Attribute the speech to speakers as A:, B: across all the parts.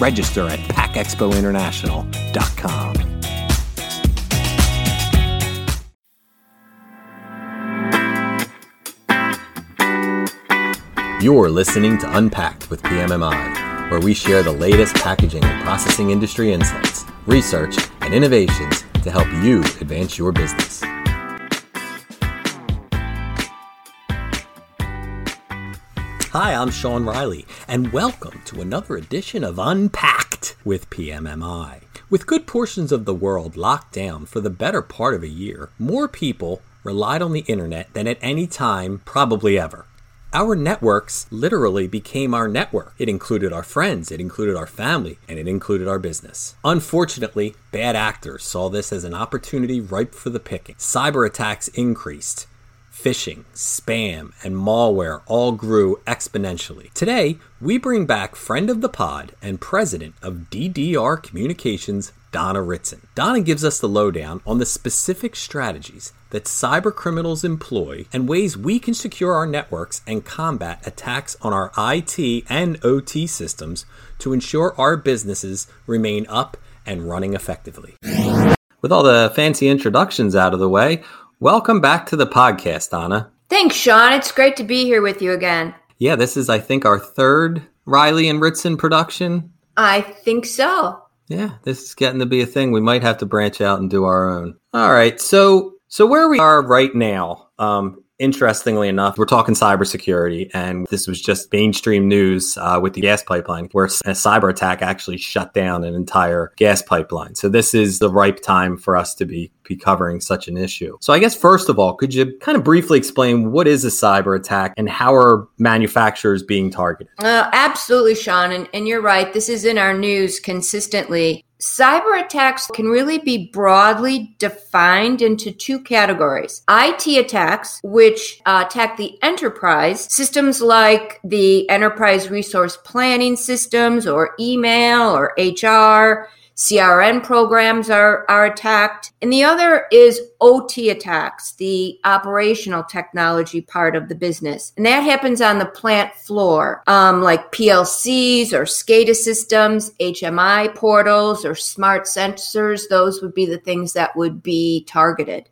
A: Register at packexpointernational.com. You're listening to Unpacked with PMMI, where we share the latest packaging and processing industry insights, research, and innovations to help you advance your business. Hi, I'm Sean Riley, and welcome to another edition of Unpacked with PMMI. With good portions of the world locked down for the better part of a year, more people relied on the internet than at any time, probably ever. Our networks literally became our network. It included our friends, it included our family, and it included our business. Unfortunately, bad actors saw this as an opportunity ripe for the picking. Cyber attacks increased. Phishing, spam, and malware all grew exponentially. Today, we bring back friend of the pod and president of DDR Communications, Donna Ritson. Donna gives us the lowdown on the specific strategies that cyber criminals employ and ways we can secure our networks and combat attacks on our IT and OT systems to ensure our businesses remain up and running effectively. With all the fancy introductions out of the way, welcome back to the podcast, Donna.
B: Thanks, Sean. It's great to be here with you again.
A: Yeah, this is, I think, our third Riley and Ritson production.
B: I think so.
A: Yeah, this is getting to be a thing. We might have to branch out and do our own. All right. So so where we are right now, um, interestingly enough, we're talking cybersecurity, and this was just mainstream news uh, with the gas pipeline, where a cyber attack actually shut down an entire gas pipeline. So this is the ripe time for us to be be covering such an issue. So I guess first of all, could you kind of briefly explain what is a cyber attack and how are manufacturers being targeted?
B: Uh, absolutely, Sean, and, and you're right. This is in our news consistently. Cyber attacks can really be broadly defined into two categories. IT attacks, which uh, attack the enterprise, systems like the enterprise resource planning systems or email or HR, CRM programs are, are attacked. And the other is OT attacks, the operational technology part of the business. And that happens on the plant floor, um, like PLCs or SCADA systems, HMI portals, or smart sensors. Those would be the things that would be targeted.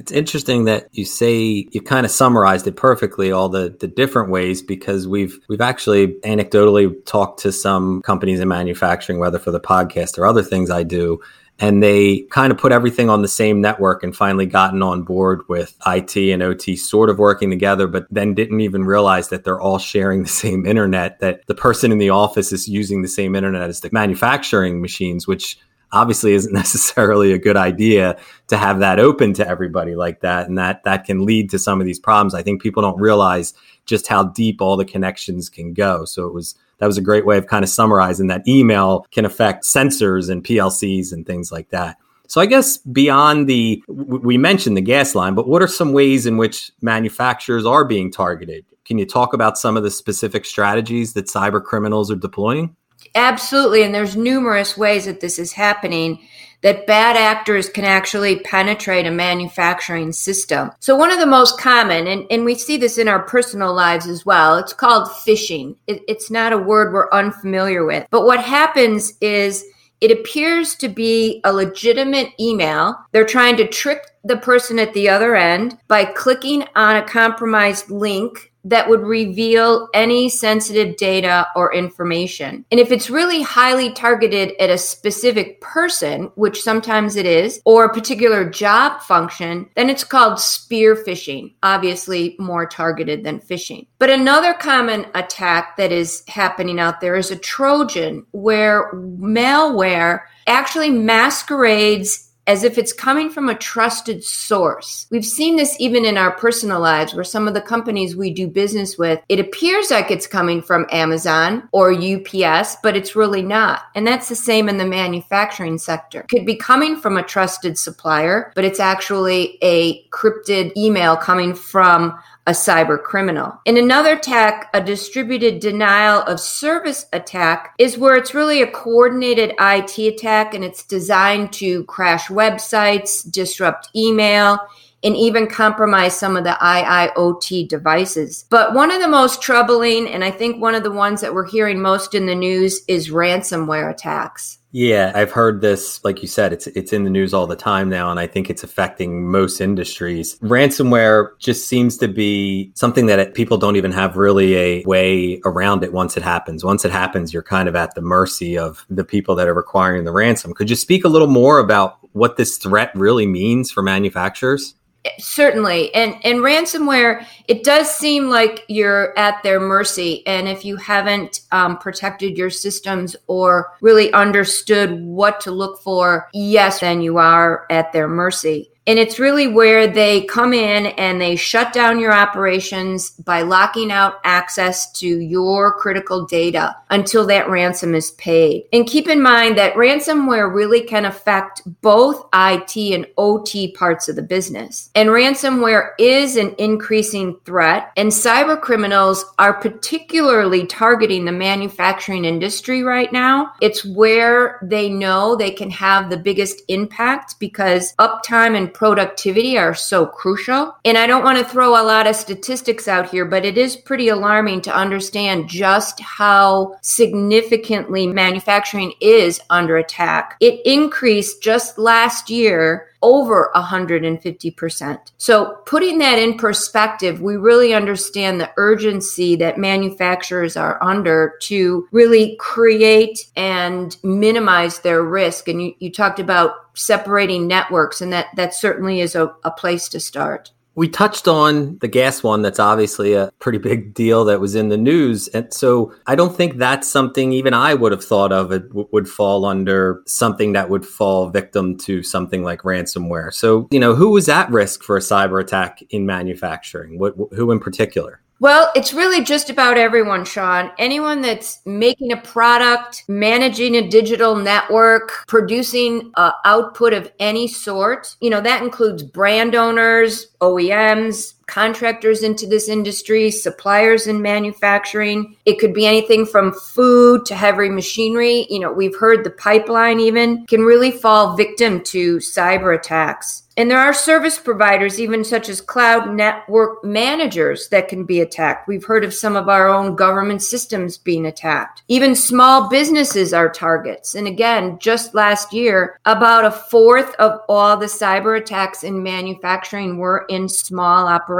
A: It's interesting that you say you kind of summarized it perfectly, all the, the different ways, because we've we've actually anecdotally talked to some companies in manufacturing, whether for the podcast or other things I do, and they kind of put everything on the same network and finally gotten on board with IT and OT sort of working together, but then didn't even realize that they're all sharing the same internet, that the person in the office is using the same internet as the manufacturing machines, which obviously isn't necessarily a good idea to have that open to everybody like that and that that can lead to some of these problems. I think people don't realize just how deep all the connections can go. So it was that was a great way of kind of summarizing that email can affect sensors and plcs and things like that. So i guess beyond the we mentioned the gas line but what are some ways in which manufacturers are being targeted? Can you talk about some of the specific strategies that cyber criminals are deploying
B: Absolutely. And there's numerous ways that this is happening that bad actors can actually penetrate a manufacturing system. So one of the most common, and, and we see this in our personal lives as well, it's called phishing. It, it's not a word we're unfamiliar with. But what happens is it appears to be a legitimate email. They're trying to trick the person at the other end by clicking on a compromised link that would reveal any sensitive data or information. And if it's really highly targeted at a specific person, which sometimes it is, or a particular job function, then it's called spear phishing, obviously more targeted than phishing. But another common attack that is happening out there is a Trojan where malware actually masquerades as if it's coming from a trusted source. We've seen this even in our personal lives where some of the companies we do business with, it appears like it's coming from Amazon or UPS, but it's really not. And that's the same in the manufacturing sector. It could be coming from a trusted supplier, but it's actually a crypted email coming from a cyber criminal. In another attack, a distributed denial of service attack is where it's really a coordinated IT attack and it's designed to crash websites, disrupt email, and even compromise some of the IIoT devices. But one of the most troubling, and I think one of the ones that we're hearing most in the news, is ransomware attacks.
A: Yeah, I've heard this. Like you said, it's it's in the news all the time now, and I think it's affecting most industries. Ransomware just seems to be something that people don't even have really a way around it once it happens. Once it happens, you're kind of at the mercy of the people that are requiring the ransom. Could you speak a little more about what this threat really means for manufacturers?
B: Certainly. And and ransomware it does seem like you're at their mercy. And if you haven't um, protected your systems or really understood what to look for yes then you are at their mercy and it's really where they come in and they shut down your operations by locking out access to your critical data until that ransom is paid. And keep in mind that ransomware really can affect both IT and OT parts of the business. And ransomware is an increasing threat, and cyber criminals are particularly targeting the manufacturing industry right now. It's where they know they can have the biggest impact because uptime and productivity are so crucial. And I don't want to throw a lot of statistics out here, but it is pretty alarming to understand just how significantly manufacturing is under attack. It increased just last year over 150%. So, putting that in perspective, we really understand the urgency that manufacturers are under to really create and minimize their risk. And you, you talked about separating networks, and that, that certainly is a, a place to start.
A: We touched on the gas one. That's obviously a pretty big deal that was in the news. And so I don't think that's something even I would have thought of it w- would fall under something that would fall victim to something like ransomware. So, you know, who was at risk for a cyber attack in manufacturing? What, who in particular?
B: Well, it's really just about everyone, Sean. Anyone that's making a product, managing a digital network, producing output of any sort, you know, that includes brand owners, OEMs, contractors into this industry, suppliers in manufacturing. It could be anything from food to heavy machinery. You know, we've heard the pipeline even can really fall victim to cyber attacks. And there are service providers, even such as cloud network managers, that can be attacked. We've heard of some of our own government systems being attacked. Even small businesses are targets. And again, just last year, about a fourth of all the cyber attacks in manufacturing were in small operations.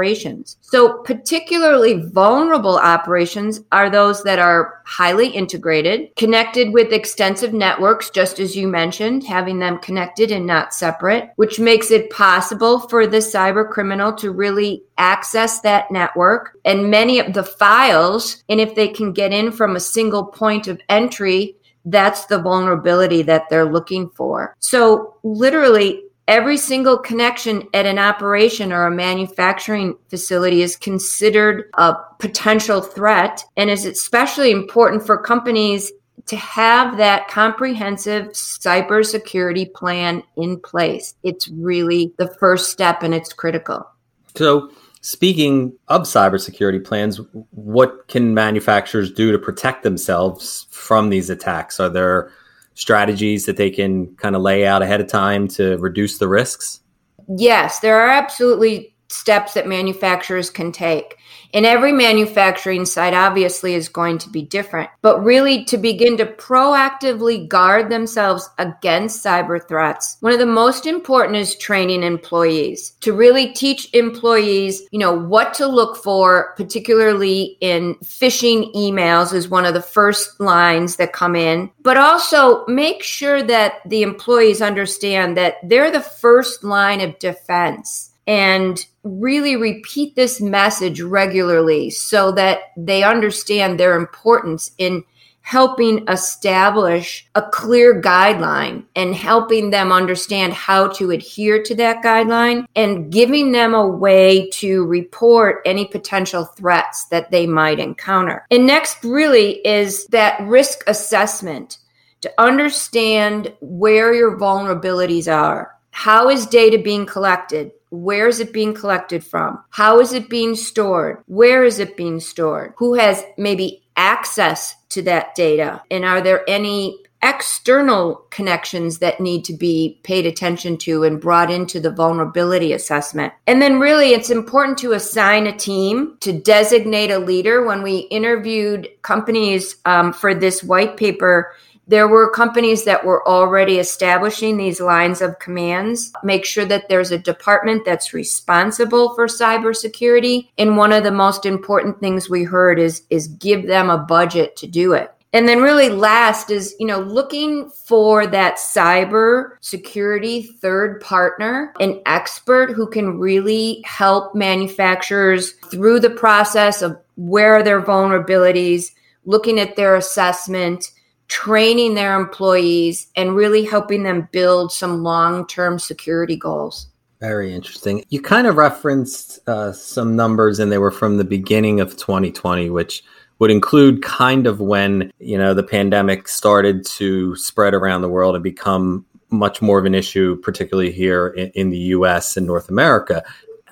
B: So, particularly vulnerable operations are those that are highly integrated, connected with extensive networks, just as you mentioned, having them connected and not separate, which makes it possible for the cyber criminal to really access that network and many of the files. And if they can get in from a single point of entry, that's the vulnerability that they're looking for. So literally every single connection at an operation or a manufacturing facility is considered a potential threat and is especially important for companies to have that comprehensive cybersecurity plan in place. It's really the first step and it's critical.
A: So, speaking of cybersecurity plans, what can manufacturers do to protect themselves from these attacks? Are there strategies that they can kind of lay out ahead of time to reduce the risks?
B: Yes, there are absolutely steps that manufacturers can take. And every manufacturing site obviously is going to be different, but really to begin to proactively guard themselves against cyber threats, one of the most important is training employees to really teach employees, you know, what to look for, particularly in phishing emails is one of the first lines that come in, but also make sure that the employees understand that they're the first line of defense and really repeat this message regularly so that they understand their importance in helping establish a clear guideline and helping them understand how to adhere to that guideline and giving them a way to report any potential threats that they might encounter. And next, really, is that risk assessment to understand where your vulnerabilities are. How is data being collected? Where is it being collected from? How is it being stored? Where is it being stored? Who has maybe access to that data? And are there any external connections that need to be paid attention to and brought into the vulnerability assessment. And then, really, it's important to assign a team to designate a leader. When we interviewed companies um, for this white paper, there were companies that were already establishing these lines of commands. Make sure that there's a department that's responsible for cybersecurity. And one of the most important things we heard is, is give them a budget to do it. And then really last is, you know, looking for that cyber security third partner, an expert who can really help manufacturers through the process of where are their vulnerabilities, looking at their assessment, training their employees and really helping them build some long term security goals.
A: Very interesting. You kind of referenced uh, some numbers, and they were from the beginning of 2020, which would include kind of when you know the pandemic started to spread around the world and become much more of an issue, particularly here in, in the U.S. and North America.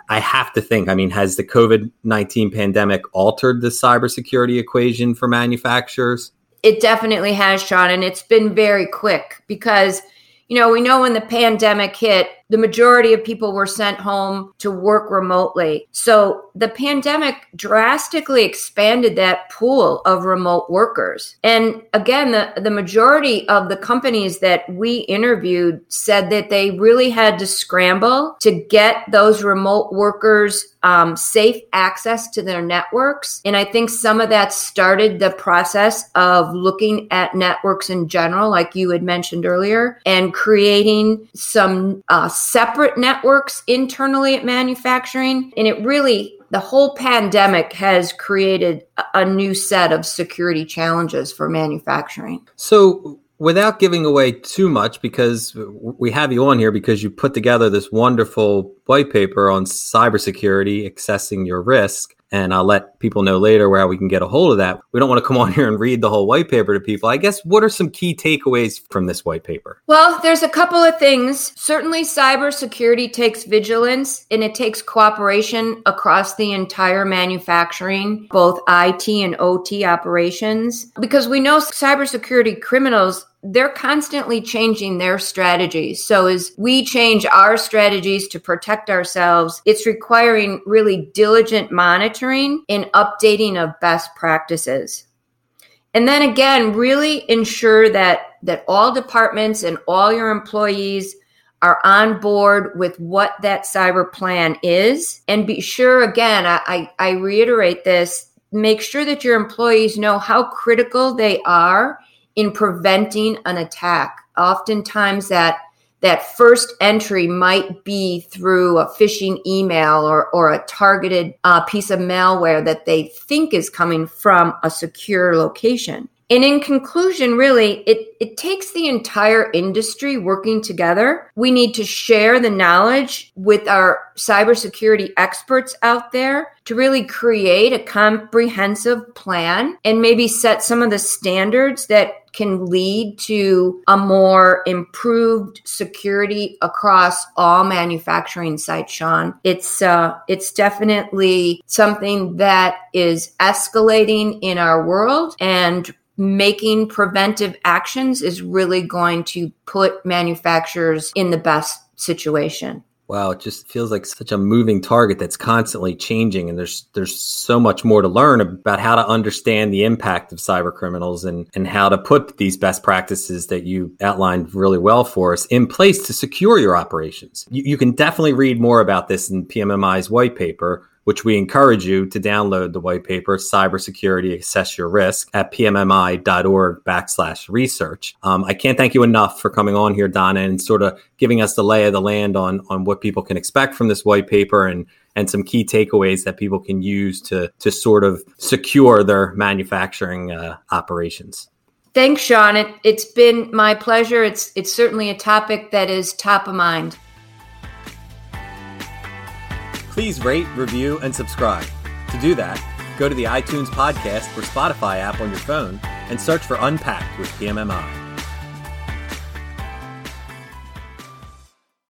A: I have to think. I mean, has the COVID 19 pandemic altered the cybersecurity equation for manufacturers?
B: It definitely has, Sean, and it's been very quick because, you know, we know when the pandemic hit, the majority of people were sent home to work remotely. So the pandemic drastically expanded that pool of remote workers. And again, the, the majority of the companies that we interviewed said that they really had to scramble to get those remote workers um, safe access to their networks. And I think some of that started the process of looking at networks in general, like you had mentioned earlier, and creating some uh, separate networks internally at manufacturing. And it really, the whole pandemic has created a new set of security challenges for manufacturing.
A: So, without giving away too much, because we have you on here because you put together this wonderful white paper on cybersecurity, assessing your risk and I'll let people know later where we can get a hold of that. We don't want to come on here and read the whole white paper to people. I guess what are some key takeaways from this white paper?
B: Well, there's a couple of things. Certainly, cybersecurity takes vigilance and it takes cooperation across the entire manufacturing, both IT and OT operations, because we know cybersecurity criminals they're constantly changing their strategies. So as we change our strategies to protect ourselves, it's requiring really diligent monitoring and updating of best practices. And then again, really ensure that that all departments and all your employees are on board with what that cyber plan is. And be sure, again, I, I, I reiterate this, make sure that your employees know how critical they are in preventing an attack. Oftentimes that that first entry might be through a phishing email or, or a targeted uh, piece of malware that they think is coming from a secure location. And in conclusion, really, it, it takes the entire industry working together. We need to share the knowledge with our cybersecurity experts out there to really create a comprehensive plan and maybe set some of the standards that can lead to a more improved security across all manufacturing sites sean it's uh, it's definitely something that is escalating in our world and making preventive actions is really going to put manufacturers in the best situation.
A: Wow, it just feels like such a moving target that's constantly changing and there's there's so much more to learn about how to understand the impact of cyber criminals and and how to put these best practices that you outlined really well for us in place to secure your operations. You, you can definitely read more about this in PMMI's white paper which we encourage you to download the white paper, Cybersecurity Assess Your Risk, at pmmi.org backslash research. Um, I can't thank you enough for coming on here, Donna, and sort of giving us the lay of the land on, on what people can expect from this white paper and and some key takeaways that people can use to to sort of secure their manufacturing uh, operations.
B: Thanks, Sean. It, it's been my pleasure. It's it's certainly a topic that is top of mind.
A: Please rate, review, and subscribe. To do that, go to the iTunes podcast or Spotify app on your phone and search for Unpacked with PMMI.